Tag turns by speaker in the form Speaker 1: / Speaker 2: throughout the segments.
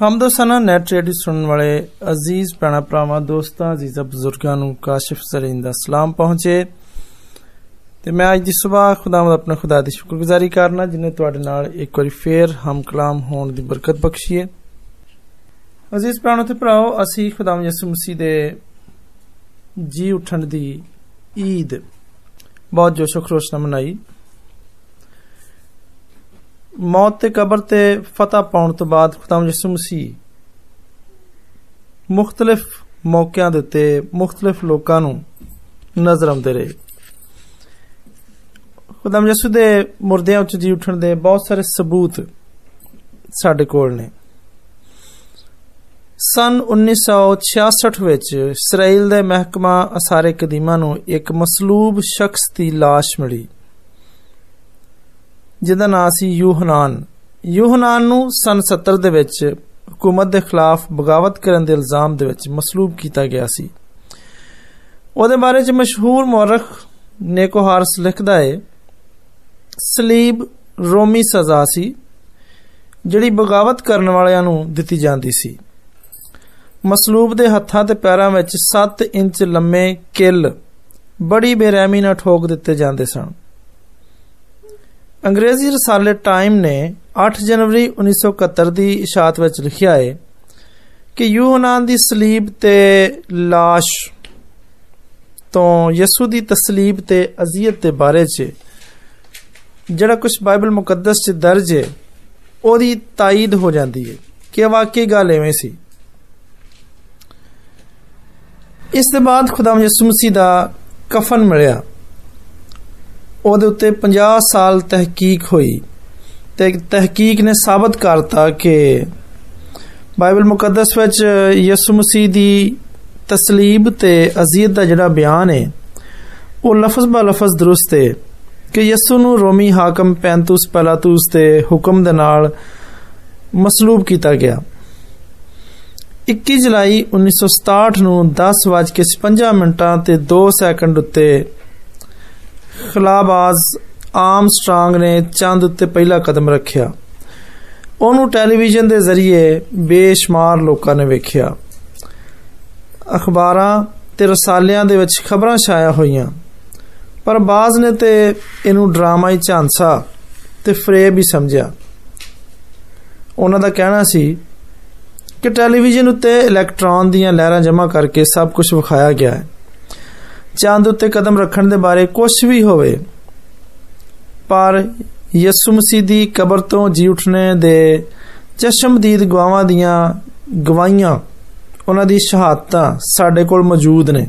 Speaker 1: ਹਮਦੋ ਸਨਾ net radio ਸੁਣਨ ਵਾਲੇ ਅਜ਼ੀਜ਼ ਭੈਣਾਂ ਭਰਾਵਾਂ, ਦੋਸਤਾਂ, ਅਜ਼ੀਜ਼ਾ, ਬਜ਼ੁਰਗਾਂ ਨੂੰ ਕਾਸ਼ਿਫ ਜ਼ਰੀਨ ਦਾ ਸਲਾਮ ਪਹੁੰਚੇ। ਤੇ ਮੈਂ ਅੱਜ ਦੀ ਸਵੇਰ ਖੁਦਾਵੰਦ ਆਪਣੇ ਖੁਦਾ ਦੀ ਸ਼ੁਕਰਗੁਜ਼ਾਰੀ ਕਰਨਾ, ਜਿਨੇ ਤੁਹਾਡੇ ਨਾਲ ਇੱਕ ਵਾਰੀ ਫੇਰ ਹਮ ਕਲਾਮ ਹੋਣ ਦੀ ਬਰਕਤ ਬਖਸ਼ੀ ਹੈ ਅਜ਼ੀਜ਼ ਭੈਣਾਂ ਤੇ ਭਰਾਓ, ਅਸੀਂ ਖੁਦਾਵੰਦ ਯਿਸੂ ਮਸੀਹ ਦੇ ਜੀ ਉਠਣ ਦੀ ਈਦ, ਬਹੁਤ ਜੋਸ਼ੋ ਖਰੋਸ਼ ਨਾਲ ਮਨਾਈ। ਮੌਤ ਤੇ ਕਬਰ ਤੇ ਫਤਹ ਪਾਉਣ ਤੋਂ ਬਾਅਦ ਖੁਦਾਮ ਯਿਸੂ ਮਸੀਹ ਮੁxtਲਫ ਮੌਕਿਆਂ ਦੇ ਉੱਤੇ ਮੁxtਲਫ ਲੋਕਾਂ ਨੂੰ ਨਜ਼ਰ ਆਉਂਦੇ ਰਹੇ। ਖੁਦਾਮ ਯਿਸੂ ਦੇ ਮੁਰਦਿਆਂ ਉੱਚ ਜੀ ਉੱਠਣ ਦੇ ਬਹੁਤ ਸਾਰੇ ਸਬੂਤ ਸਾਡੇ ਕੋਲ ਨੇ। ਸਨ 1966 ਵਿੱਚ ਇਸਰਾਇਲ ਦੇ ਮਹਿਕਮਾ ਅਸਾਰੇ ਕਦੀਮਾ ਨੂੰ ਇੱਕ ਮਸਲੂਬ ਸ਼ਖਸ ਦੀ লাশ ਮਿਲੀ। ਜਿਹਦਾ ਨਾਮ ਸੀ ਯੂਹਨਾਨ ਯੂਹਨਾਨ ਨੂੰ ਸਨ 70 ਦੇ ਵਿੱਚ ਹਕੂਮਤ ਦੇ ਖਿਲਾਫ ਬਗਾਵਤ ਕਰਨ ਦੇ ਇਲਜ਼ਾਮ ਦੇ ਵਿੱਚ ਮਸਲੂਬ ਕੀਤਾ ਗਿਆ ਸੀ ਉਹਦੇ ਬਾਰੇ ਚ ਮਸ਼ਹੂਰ ਮੌਰਖ ਨੇਕੋ ਹਾਰਸ ਲਿਖਦਾ ਹੈ ਸਲੀਬ ਰੋਮੀ ਸਜ਼ਾ ਸੀ ਜਿਹੜੀ ਬਗਾਵਤ ਕਰਨ ਵਾਲਿਆਂ ਨੂੰ ਦਿੱਤੀ ਜਾਂਦੀ ਸੀ ਮਸਲੂਬ ਦੇ ਹੱਥਾਂ ਤੇ ਪੈਰਾਂ ਵਿੱਚ 7 ਇੰਚ ਲੰਮੇ ਕਿੱਲ ਬੜੀ ਬੇਰਹਿਮੀ ਨਾਲ ਠੋਕ ਦਿੱਤੇ ਜਾਂਦੇ ਸਨ ਅੰਗਰੇਜ਼ੀ ਰਸਾਲੇ ਟਾਈਮ ਨੇ 8 ਜਨਵਰੀ 1971 ਦੀ ਇਸ਼ਾਤ ਵਿੱਚ ਲਿਖਿਆ ਹੈ ਕਿ ਯੂਹਨਾਨ ਦੀ ਸਲੀਬ ਤੇ লাশ ਤੋਂ ਯਿਸੂ ਦੀ ਤਸਲੀਬ ਤੇ ਅਜ਼ੀਅਤ ਦੇ ਬਾਰੇ 'ਚ ਜਿਹੜਾ ਕੁਝ ਬਾਈਬਲ ਮੁਕੱਦਸ 'ਚ ਦਰਜ ਹੈ ਉਹਦੀ ਤਾਇਦ ਹੋ ਜਾਂਦੀ ਹੈ ਕਿ ਵਾਕਈ ਗੱਲ ਐਵੇਂ ਸੀ ਇਸ ਦੇ ਬਾਅਦ ਖੁਦਾਮ ਯਿਸੂ ਮਸੀਹ ਦਾ ਕਫਨ ਮਿਲਿਆ ਉਹਦੇ ਉੱਤੇ 50 ਸਾਲ ਤਹਿਕੀਕ ਹੋਈ ਤੇ ਤਹਿਕੀਕ ਨੇ ਸਾਬਤ ਕਰਤਾ ਕਿ ਬਾਈਬਲ ਮੁਕੱਦਸ ਵਿੱਚ ਯਿਸੂ ਮਸੀਹ ਦੀ ਤਸਲੀਬ ਤੇ ਅਜ਼ੀਤ ਦਾ ਜਿਹੜਾ ਬਿਆਨ ਹੈ ਉਹ ਲਫ਼ਜ਼ ਬਾ ਲਫ਼ਜ਼ ਦਰੁਸਤ ਹੈ ਕਿ ਯਿਸੂ ਨੂੰ ਰੋਮੀ ਹਾਕਮ ਪੈਂਤੂਸ ਪਲਾਤੂਸ ਦੇ ਹੁਕਮ ਦੇ ਨਾਲ ਮਸਲੂਬ ਕੀਤਾ ਗਿਆ। 21 ਜੁਲਾਈ 1967 ਨੂੰ 10:56 ਮਿੰਟਾਂ ਤੇ 2 ਸੈਕਿੰਡ ਉੱਤੇ ਖਲਾਬਾਜ਼ ਆਰਮਸਟ੍ਰਾਂਗ ਨੇ ਚੰਦ ਉੱਤੇ ਪਹਿਲਾ ਕਦਮ ਰੱਖਿਆ ਉਹਨੂੰ ਟੈਲੀਵਿਜ਼ਨ ਦੇ ਜ਼ਰੀਏ ਬੇਸ਼ੁਮਾਰ ਲੋਕਾਂ ਨੇ ਵੇਖਿਆ ਅਖਬਾਰਾਂ ਤੇ ਰਸਾਲਿਆਂ ਦੇ ਵਿੱਚ ਖਬਰਾਂ ਛਾਇਆ ਹੋਈਆਂ ਪਰ ਬਾਜ਼ ਨੇ ਤੇ ਇਹਨੂੰ ਡਰਾਮਾਈ ਝਾਂਸਾ ਤੇ ਫਰੇਬ ਹੀ ਸਮਝਿਆ ਉਹਨਾਂ ਦਾ ਕਹਿਣਾ ਸੀ ਕਿ ਟੈਲੀਵਿਜ਼ਨ ਉੱਤੇ ਇਲੈਕਟ੍ਰੋਨ ਦੀਆਂ ਲਹਿਰਾਂ ਜਮ੍ਹਾਂ ਕਰਕੇ ਸਭ ਕੁਝ ਵਿਖਾਇਆ ਗਿਆ ਹੈ ਚੰਦ ਉੱਤੇ ਕਦਮ ਰੱਖਣ ਦੇ ਬਾਰੇ ਕੁਝ ਵੀ ਹੋਵੇ, ਪਰ ਯਿਸੂ ਮਸੀਹ ਦੀ ਕਬਰ ਤੋਂ ਜੀ ਉੱਠਣੇ ਦੇ ਚਸ਼ਮਦੀਦ ਗਵਾਹਾਂ ਦੀਆਂ ਗਵਾਹੀਆਂ, ਉਹਨਾਂ ਦੀ ਸ਼ਹਾਦਤਾਂ ਸਾਡੇ ਕੋਲ ਮੌਜੂਦ ਨੇ।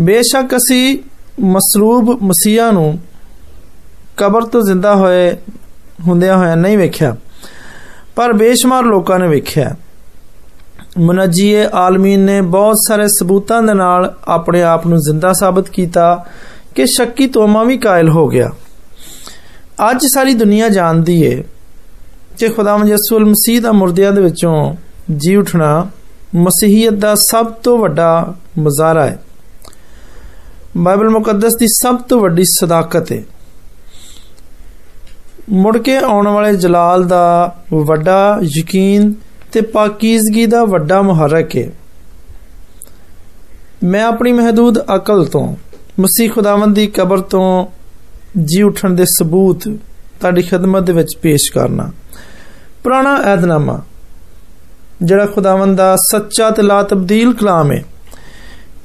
Speaker 1: ਬੇਸ਼ੱਕ ਅਸੀਂ ਮਸਲੂਬ ਮਸੀਹਾ ਨੂੰ ਕਬਰ ਤੋਂ ਜ਼ਿੰਦਾ ਹੋਏ ਹੁੰਦਿਆਂ ਹੋਇਆਂ ਨਹੀਂ ਵੇਖਿਆ, ਪਰ ਬੇਸ਼ੁਮਾਰ ਲੋਕਾਂ ਨੇ ਵੇਖਿਆ। ਮੁਨਜੀਏ ਆਲਮੀਨ ਨੇ ਬਹੁਤ ਸਾਰੇ ਸਬੂਤਾਂ ਦੇ ਨਾਲ ਆਪਣੇ ਆਪ ਨੂੰ ਜ਼ਿੰਦਾ ਸਾਬਤ ਕੀਤਾ ਕਿ ਸ਼ੱਕੀ ਤੋਮਾ ਵੀ ਕਾਇਲ ਹੋ ਗਿਆ ਅੱਜ ਸਾਰੀ ਦੁਨੀਆ ਜਾਣਦੀ ਏ ਕਿ ਖੁਦਾਵੰਦ ਯਿਸੂਲ ਮਸੀਹ ਦਾ ਮੁਰਦਿਆਂ ਦੇ ਵਿੱਚੋਂ ਜੀ ਉਠਣਾ ਮਸੀਹੀਅਤ ਦਾ ਸਭ ਤੋਂ ਵੱਡਾ ਮਜ਼ਾਰਾ ਹੈ ਬਾਈਬਲ ਮੁਕੱਦਸ ਦੀ ਸਭ ਤੋਂ ਵੱਡੀ ਸਦਾਕਤ ਹੈ ਮੁੜ ਕੇ ਆਉਣ ਵਾਲੇ ਜਲਾਲ ਦਾ ਵੱਡਾ ਯਕੀਨ ਤੇ ਪਾਕੀਜ਼ਗੀ ਦਾ ਵੱਡਾ ਮੁਹਰਕ ਹੈ ਮੈਂ ਆਪਣੀ ਮਹਦੂਦ ਅਕਲ ਤੋਂ, ਮਸੀਹ ਖੁਦਾਵੰਦ ਦੀ ਕਬਰ ਤੋਂ ਜੀ ਉਠਣ ਦੇ ਸਬੂਤ ਤੁਹਾਡੀ ਖidmat ਦੇ ਵਿੱਚ ਪੇਸ਼ ਕਰਨਾ। ਪੁਰਾਣਾ ਏਧਨਾਮਾ ਜਿਹੜਾ ਖੁਦਾਵੰਦ ਦਾ ਸੱਚਾ ਤੇ ਲਾ ਤਬਦੀਲ ਕਲਾਮ ਹੈ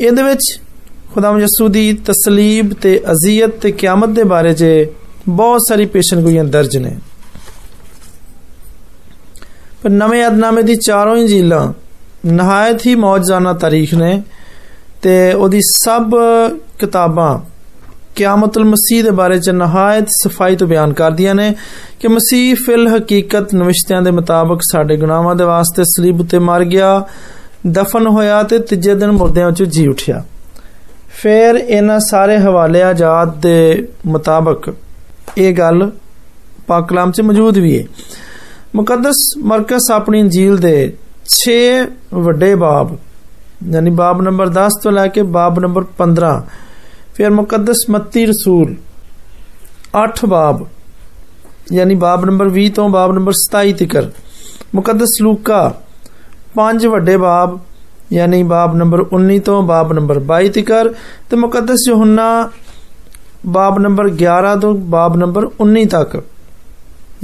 Speaker 1: ਇਹਦੇ ਵਿੱਚ ਖੁਦਾਵੰਦ ਯਿਸੂ ਦੀ ਤਸਲੀਬ ਤੇ ਅਜ਼ੀਅਤ ਤੇ ਕਿਆਮਤ ਦੇ ਬਾਰੇ 'ਚ ਬਹੁਤ ਸਾਰੀ ਪੇਸ਼ਨਗੋਈਆਂ ਦਰਜ ਨੇ। ਪਰ ਨਵੇਂ ਅਦਨਾਮੇ ਦੀ ਚਾਰੋਂ ਇੰਜੀਲਾਂ ਨਹਾਇਤ ਹੀ ਮੌਜਜ਼ਾਨਾ ਤਾਰੀਖ ਨੇ ਤੇ ਉਹਦੀ ਸਭ ਕਿਤਾਬਾਂ ਕਿਆਮਤੁਲ ਮਸੀਹ ਦੇ ਬਾਰੇ ਚ ਨਹਾਇਤ ਸਫਾਈ ਤੋਂ ਬਿਆਨ ਕਰਦੀਆਂ ਨੇ ਕਿ ਮਸੀਹ ਫਿਲ ਹਕੀਕਤ ਨਵਿਸ਼ਤਿਆਂ ਦੇ ਮੁਤਾਬਕ ਸਾਡੇ ਗੁਨਾਹਾਂ ਦੇ ਵਾਸਤੇ ਸਲੀਬ ਉੱਤੇ ਮਰ ਗਿਆ ਦਫਨ ਹੋਇਆ ਤੇ ਤੀਜੇ ਦਿਨ ਮੁਰਦਿਆਂ ਵਿੱਚੋਂ ਜੀ ਉਠਿਆ ਫਿਰ ਇਹਨਾਂ ਸਾਰੇ ਹਵਾਲੇ ਆਜਾਦ ਦੇ ਮੁਤਾਬਕ ਇਹ ਗੱਲ ਪਾਕ ਕਲਾਮ 'ਚ ਮੌਜੂਦ ਵੀ ਹੈ ਮੁਕੱਦਸ ਮਰਕਸ ਆਪਣੀ ਇੰਜੀਲ ਦੇ 6 ਵੱਡੇ ਬਾਬ ਯਾਨੀ ਬਾਬ ਨੰਬਰ 10 ਤੋਂ ਲੈ ਕੇ ਬਾਬ ਨੰਬਰ 15 ਫਿਰ ਮੁਕੱਦਸ ਮੱਤੀ ਰਸੂਲ 8 ਬਾਬ ਯਾਨੀ ਬਾਬ ਨੰਬਰ 20 ਤੋਂ ਬਾਬ ਨੰਬਰ 27 ਤੱਕ ਮੁਕੱਦਸ ਲੂਕਾ ਪੰਜ ਵੱਡੇ ਬਾਬ ਯਾਨੀ ਬਾਬ ਨੰਬਰ 19 ਤੋਂ ਬਾਬ ਨੰਬਰ 22 ਤੱਕ ਤੇ ਮੁਕੱਦਸ ਯੋਹੰਨਾ ਬਾਬ ਨੰਬਰ 11 ਤੋਂ ਬਾਬ ਨੰਬਰ 19 ਤੱਕ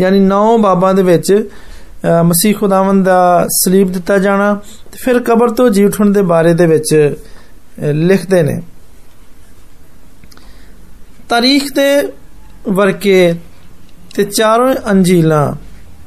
Speaker 1: ਯਾਨੀ 9 ਬਾਬਾਂ ਦੇ ਵਿੱਚ ਮਸੀਹ ਖੁਦਾਵੰਦ ਦਾ ਸਲੀਬ ਦਿੱਤਾ ਜਾਣਾ ਤੇ ਫਿਰ ਕਬਰ ਤੋਂ ਜੀ ਉਠਣ ਦੇ ਬਾਰੇ ਦੇ ਵਿੱਚ ਲਿਖਦੇ ਨੇ ਤਾਰੀਖ ਦੇ ਵਰਕੇ ਤੇ ਚਾਰੋਂ ਅੰਜੀਲਾਂ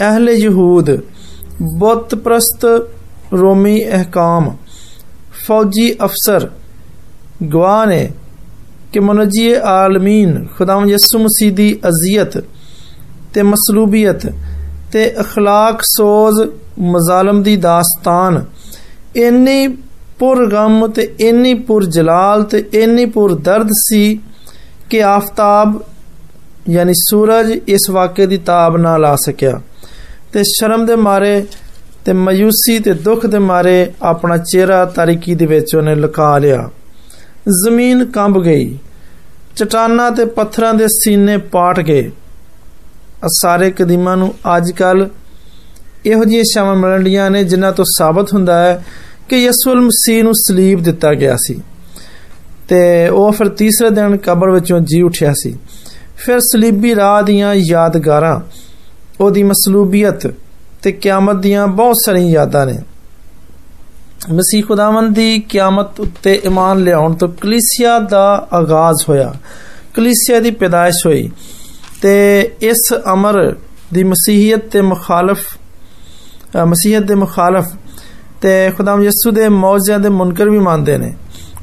Speaker 1: ਅਹਲੇ ਯਹੂਦ ਬੁੱਤ ਪ੍ਰਸਤ ਰੋਮੀ ਅਹਕਾਮ ਫੌਜੀ ਅਫਸਰ ਗਵਾਹ ਨੇ कि मनजी आलमीन खुदाम यसुम सीदी अजियत ते मसलूबियत ते अखलाक सोज मजालम दी दास्तान। इन्नी पुर गम ते इन्नी पुर जलाल ते इन्नी पुर दर्द सी कि आफताब, यानी सूरज इस वाक़े की ताब ना ला सकिया ते शर्म दे मारे ते मायूसी ते दुख दे मारे अपना चेहरा तारीकी दे विच उन्हें लुका लिया। ਜ਼ਮੀਨ ਕੰਬ ਗਈ ਚਟਾਨਾਂ ਤੇ ਪੱਥਰਾਂ ਦੇ ਸੀਨੇ ਪਾਟ ਗਏ ਸਾਰੇ ਕਦੀਮਾਂ ਨੂੰ ਅੱਜ ਕੱਲ ਇਹੋ ਜਿਹੀਆਂ ਸ਼ਾਮਾਂ ਮਿਲਣੀਆਂ ਨੇ ਜਿਨ੍ਹਾਂ ਤੋਂ ਸਾਬਤ ਹੁੰਦਾ ਹੈ ਕਿ ਯਿਸੂ ਮਸੀਹ ਨੂੰ ਸਲੀਬ ਦਿੱਤਾ ਗਿਆ ਸੀ ਤੇ ਉਹ ਫਿਰ ਤੀਸਰੇ ਦਿਨ ਕਬਰ ਵਿੱਚੋਂ ਜੀ ਉੱਠਿਆ ਸੀ ਫਿਰ ਸਲੀਬੀ ਰਾਹ ਦੀਆਂ ਯਾਦਗਾਰਾਂ ਉਹਦੀ ਮਸਲੂਬੀਅਤ ਤੇ ਕਿਆਮਤ ਦੀਆਂ ਬਹੁਤ ਸਾਰੀਆਂ ਯਾਦਾਂ ਨੇ ਮਸੀਹ ਖੁਦਾਵੰਦ ਦੀ ਕਿਆਮਤ ਉੱਤੇ ਈਮਾਨ ਲਿਆਉਣ ਤੋਂ ਕਲੀਸਿਆ ਦਾ ਆਗਾਜ਼ ਹੋਇਆ ਕਲੀਸਿਆ ਦੀ ਪੈਦਾਇਸ਼ ਹੋਈ ਤੇ ਇਸ ਅਮਰ ਦੀ ਮਸੀਹੀਅਤ ਤੇ ਮੁਖਾਲਫ ਮਸੀਹਤ ਦੇ ਮੁਖਾਲਫ ਤੇ ਖੁਦਾਮ ਯਿਸੂ ਦੇ ਮੌਜਿਆਂ ਦੇ ਮੁਨਕਰ ਵੀ ਮੰਨਦੇ ਨੇ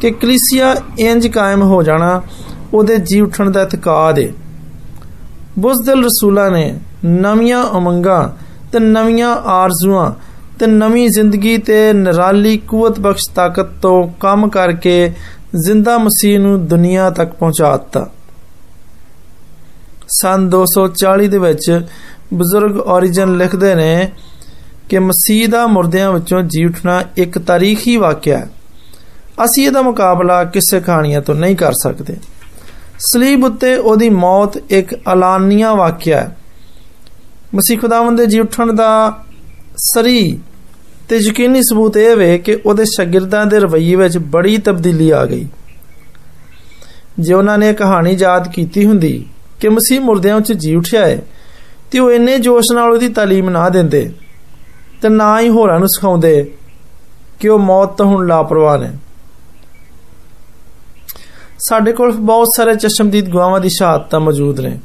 Speaker 1: ਕਿ ਕਲੀਸਿਆ ਇੰਜ ਕਾਇਮ ਹੋ ਜਾਣਾ ਉਹਦੇ ਜੀ ਉੱਠਣ ਦਾ ਇਤਕਾਦ ਹੈ ਬੁਜ਼ਦਲ ਰਸੂਲਾਂ ਨੇ ਨਵੀਆਂ ਉਮੰਗਾਂ ਤੇ ਨਵੀਆਂ ਆਰਜ਼ੂਆਂ ਤੇ ਨਵੀਂ ਜ਼ਿੰਦਗੀ ਤੇ ਨਰਾਲੀ ਕੂਵਤ ਬਖਸ਼ ਤਾਕਤ ਤੋਂ ਕੰਮ ਕਰਕੇ ਜ਼ਿੰਦਾ ਮਸੀਹ ਨੂੰ ਦੁਨੀਆ ਤੱਕ ਪਹੁੰਚਾ ਦਿੱਤਾ ਸਨ 240 ਦੇ ਵਿੱਚ ਬਜ਼ੁਰਗ ਔਰੀਜਨ ਲਿਖਦੇ ਨੇ ਕਿ ਮਸੀਹ ਦਾ ਮੁਰਦਿਆਂ ਵਿੱਚੋਂ ਜੀ ਉੱਠਣਾ ਇੱਕ ਤਾਰੀਖੀ ਵਾਕਿਆ ਹੈ ਅਸੀਂ ਇਹਦਾ ਮੁਕਾਬਲਾ ਕਿਸੇ ਕਹਾਣੀਆਂ ਤੋਂ ਨਹੀਂ ਕਰ ਸਕਦੇ ਸਲੀਬ ਉੱਤੇ ਉਹਦੀ ਮੌਤ ਇੱਕ ਐਲਾਨੀਆ ਵਾਕਿਆ ਹੈ ਮਸੀਹ ਖੁਦਾਵੰਦ ਦੇ ਜੀ ਉੱਠਣ ਦਾ ਸਰੀ ਤੇ ਯਕੀਨੀ ਸਬੂਤ ਇਹ ਵੇ ਕਿ ਉਹਦੇ ਸ਼ਾਗਿਰਦਾਂ ਦੇ ਰਵੱਈਏ ਵਿੱਚ ਬੜੀ ਤਬਦੀਲੀ ਆ ਗਈ ਜੇ ਉਹਨਾਂ ਨੇ ਕਹਾਣੀ ਯਾਦ ਕੀਤੀ ਹੁੰਦੀ ਕਿ ਮਸੀਹ ਮੁਰਦਿਆਂ ਵਿੱਚ ਜੀ ਉੱਠਿਆ ਹੈ ਤੇ ਉਹ ਇੰਨੇ ਜੋਸ਼ ਨਾਲ ਉਹਦੀ ਤਾਲੀਮ ਨਾ ਦਿੰਦੇ ਤੇ ਨਾ ਹੀ ਹੋਰਾਂ ਨੂੰ ਸਿਖਾਉਂਦੇ ਕਿ ਉਹ ਮੌਤ ਤੋਂ ਹੁਣ ਲਾਪਰਵਾਹ ਨੇ ਸਾਡੇ ਕੋਲ ਬਹੁਤ ਸਾਰੇ ਚਸ਼ਮਦੀਦ ਗਵਾਹਾਂ ਦੀ ਸ਼ਹਾਦਤਾਂ ਮੌਜੂਦ ਨੇ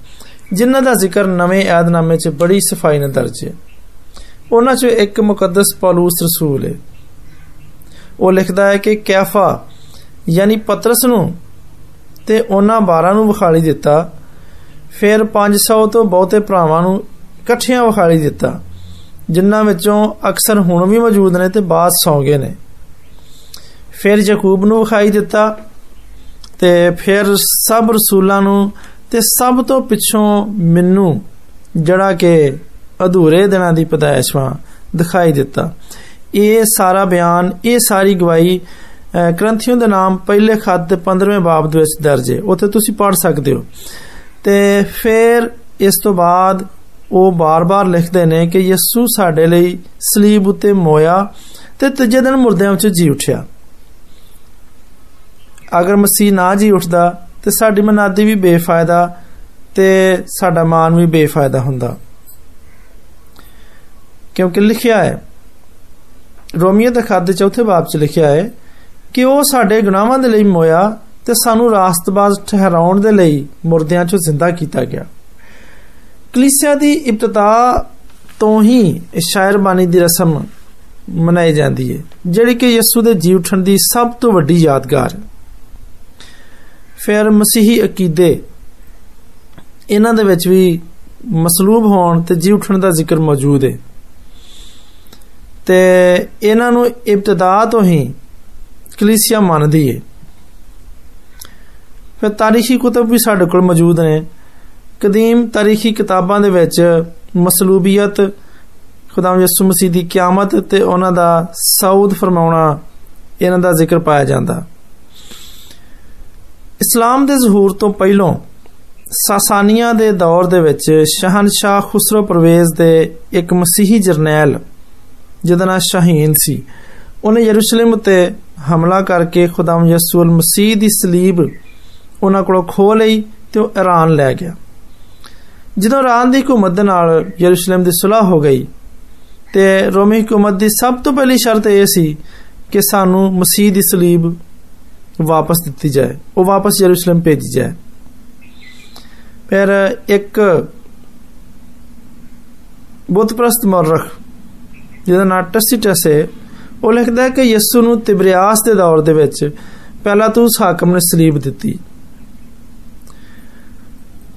Speaker 1: ਜਿਨ੍ਹਾਂ ਦਾ ਜ਼ਿਕਰ ਨਵੇਂ ਏਧਨਾਮੇ 'ਚ ਬੜੀ ਸਫਾਈ ਨਾਲ ਦਰਜ ਹੈ ਉਹਨਾਂ 'ਚੋਂ ਇੱਕ ਮੁਕੱਦਸ ਪੌਲੂਸ ਰਸੂਲ ਹੈ ਉਹ ਲਿਖਦਾ ਹੈ ਕਿ ਕੈਫਾ ਯਾਨੀ ਪਤਰਸ ਨੂੰ ਤੇ ਉਹਨਾਂ 12 ਨੂੰ ਵਿਖਾਲੀ ਦਿੱਤਾ ਫਿਰ 500 ਤੋਂ ਬਹੁਤੇ ਭਰਾਵਾਂ ਨੂੰ ਇਕੱਠਿਆਂ ਵਿਖਾਲੀ ਦਿੱਤਾ ਜਿਨ੍ਹਾਂ ਵਿੱਚੋਂ ਅਕਸਰ ਹੁਣ ਵੀ ਮੌਜੂਦ ਨੇ ਤੇ ਬਾਅਦ ਸੌ ਗਏ ਨੇ ਫਿਰ ਯਾਕੂਬ ਨੂੰ ਵਿਖਾਈ ਦਿੱਤਾ ਤੇ ਫਿਰ ਸਭ ਰਸੂਲਾਂ ਨੂੰ ਤੇ ਸਭ ਤੋਂ ਪਿੱਛੋਂ ਮੈਨੂੰ ਜਿਹੜਾ ਕਿ ਅਧੂਰੇ ਦਿਨਾਂ ਦੀ ਪਦਾਇਸ਼ਵਾ ਦਿਖਾਈ ਦਿੱਤਾ ਇਹ ਸਾਰਾ ਬਿਆਨ ਇਹ ਸਾਰੀ ਗਵਾਹੀ ਗ੍ਰੰਥੀਆਂ ਦੇ ਨਾਮ ਪਹਿਲੇ ਖੱਤ ਦੇ 15ਵੇਂ ਬਾਬ ਦੇ ਵਿੱਚ ਦਰਜ ਹੈ ਉੱਥੇ ਤੁਸੀਂ ਪੜ੍ਹ ਸਕਦੇ ਹੋ ਤੇ ਫਿਰ ਇਸ ਤੋਂ ਬਾਅਦ ਉਹ ਬਾਰ-ਬਾਰ ਲਿਖਦੇ ਨੇ ਕਿ ਯਿਸੂ ਸਾਡੇ ਲਈ ਸਲੀਬ ਉਤੇ ਮੋਇਆ ਤੇ ਤੀਜੇ ਦਿਨ ਮੁਰਦਿਆਂ ਵਿੱਚ ਜੀ ਉੱਠਿਆ ਅਗਰ ਮਸੀਹ ਨਾ ਜੀ ਉੱਠਦਾ ਤੇ ਸਾਡੀ ਮਨਾਦੀ ਵੀ ਬੇਫਾਇਦਾ ਤੇ ਸਾਡਾ ਮਾਨ ਵੀ ਬੇਫਾਇਦਾ ਹੁੰਦਾ ਕਿਉਂਕਿ ਲਿਖਿਆ ਹੈ ਰੋਮੀਓ ਦੇ ਖਾਦ ਦੇ ਚੌਥੇ ਬਾਬ 'ਚ ਲਿਖਿਆ ਹੈ ਕਿ ਉਹ ਸਾਡੇ ਗੁਨਾਹਾਂ ਦੇ ਲਈ ਮੋਇਆ ਤੇ ਸਾਨੂੰ ਰਾਸਤਬਾਜ਼ ਠਹਿਰਾਉਣ ਦੇ ਲਈ ਮੁਰਦਿਆਂ 'ਚੋਂ ਜ਼ਿੰਦਾ ਕੀਤਾ ਗਿਆ ਕਲੀਸਿਆ ਦੀ ਇਬਤਦਾ ਤੋਂ ਹੀ ਸ਼ਾਇਰਬਾਨੀ ਦੀ ਰਸਮ ਮਨਾਈ ਜਾਂਦੀ ਹੈ ਜਿਹੜੀ ਕਿ ਯਿਸੂ ਦੇ ਜੀ ਉਠਣ ਦੀ ਸਭ ਤੋਂ ਵੱਡੀ ਯਾਦਗਾਰ ਹੈ ਫਿਰ ਮਸੀਹੀ ਅਕੀਦੇ ਇਹਨਾਂ ਦੇ ਵਿੱਚ ਵੀ ਮਸਲੂਬ ਹੋਣ ਤੇ ਜੀ ਉਠਣ ਦਾ ਜ਼ਿਕਰ ਮੌਜੂਦ ਹੈ ਤੇ ਇਹਨਾਂ ਨੂੰ ਇਬਤਦਾ ਤੋਂ ਹੀ ਕਲੀਸਿਆ ਮੰਨਦੀ ਏ ਫਿਰ ਤਾਰੀਖੀ ਕੁਤਬ ਵੀ ਸਾਡੇ ਕੋਲ ਮੌਜੂਦ ਨੇ ਕਦੀਮ ਤਾਰੀਖੀ ਕਿਤਾਬਾਂ ਦੇ ਵਿੱਚ ਮਸਲੂਬੀਅਤ ਖੁਦਾਮ ਯਿਸੂ ਮਸੀਹ ਦੀ ਕਿਆਮਤ ਤੇ ਉਹਨਾਂ ਦਾ ਸਾਊਦ ਫਰਮਾਉਣਾ ਇਹਨਾਂ ਦਾ ਜ਼ਿਕਰ ਪਾਇਆ ਜਾਂਦਾ ਇਸਲਾਮ ਦੇ ਜ਼ਹੂਰ ਤੋਂ ਪਹਿਲਾਂ ਸਾਸਾਨੀਆਂ ਦੇ ਦੌਰ ਦੇ ਵਿੱਚ ਸ਼ਹਨशाह ਖੁਸਰੋ ਪਰਵੇਜ਼ ਦੇ ਇੱਕ ਮਸੀਹੀ ਜਰਨੈਲ ਜਿਹਦਾ ਨਾਮ ਸ਼ਾਹੀਨ ਸੀ ਉਹਨੇ ਯਰੂਸ਼ਲਮ ਤੇ ਹਮਲਾ ਕਰਕੇ ਖੁਦਾਮ ਯਸੂਲ ਮਸੀਹ ਦੀ ਸਲੀਬ ਉਹਨਾਂ ਕੋਲੋਂ ਖੋ ਲਈ ਤੇ ਉਹ ਇਰਾਨ ਲੈ ਗਿਆ ਜਦੋਂ ਇਰਾਨ ਦੀ ਹਕੂਮਤ ਦੇ ਨਾਲ ਯਰੂਸ਼ਲਮ ਦੀ ਸੁਲ੍ਹਾ ਹੋ ਗਈ ਤੇ ਰੋਮੀ ਹਕੂਮਤ ਦੀ ਸਭ ਤੋਂ ਪਹਿਲੀ ਸ਼ਰਤ ਇਹ ਸੀ ਕਿ ਸਾਨੂੰ ਮਸੀਹ ਦੀ ਸਲੀਬ ਵਾਪਸ ਦਿੱਤੀ ਜਾਏ ਉਹ ਵਾਪਸ ਯਰੂਸ਼ਲਮ ਭੇਜੀ ਜਾਏ ਫਿਰ ਇੱਕ ਬੁੱਤਪ੍ਰਸਤ ਮਰਖ ਜਿਹਦਾ ਨਾਮ ਟਸੀਟਸ ਹੈ ਉਹ ਲਿਖਦਾ ਹੈ ਕਿ ਯਿਸੂ ਨੂੰ ਤਿਬਰੀਆਸ ਦੇ ਦੌਰ ਦੇ ਵਿੱਚ ਪਹਿਲਾ ਤੂੰ ਹਾਕਮ ਨੇ ਸਲੀਬ ਦਿੱਤੀ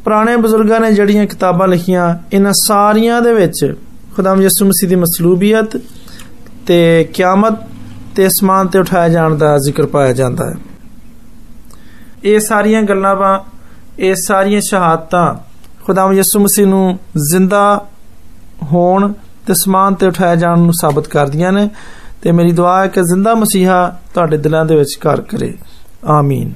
Speaker 1: ਪੁਰਾਣੇ ਬਜ਼ੁਰਗਾਂ ਨੇ ਜਿਹੜੀਆਂ ਕਿਤਾਬਾਂ ਲਿਖੀਆਂ ਇਹਨਾਂ ਸਾਰੀਆਂ ਦੇ ਵਿੱਚ ਖੁਦਾਮ ਯਿਸੂ ਮਸੀਹ ਦੀ ਮਸਲੂਬੀਅਤ ਤੇ ਕਿਆਮਤ ਤੇ ਅਸਮਾਨ ਤੇ ਉਠਾਇਆ ਜਾਣ ਦਾ ਜ਼ਿਕਰ ਪਾਇਆ ਜਾਂਦਾ ਹੈ ਇਹ ਸਾਰੀਆਂ ਗੱਲਾਂ ਵਾ ਇਹ ਸਾਰੀਆਂ ਸ਼ਹਾਦਤਾਂ ਖੁਦਾਮ ਯਿਸੂ ਮਸੀਹ ਨੂੰ ਜ਼ਿੰਦਾ ਹੋਣ ਤੇ ਅਸਮਾਨ ਤੇ ਉਠਾਇਆ ਜਾਣ ਨੂੰ ਸਾਬਤ ਕਰਦੀਆਂ ਨੇ ਤੇ ਮੇਰੀ ਦੁਆ ਹੈ ਕਿ ਜ਼ਿੰਦਾ ਮਸੀਹਾ ਤੁਹਾਡੇ ਦਿਲਾਂ ਦੇ ਵਿੱਚ ਘਰ ਕਰੇ ਆਮੀਨ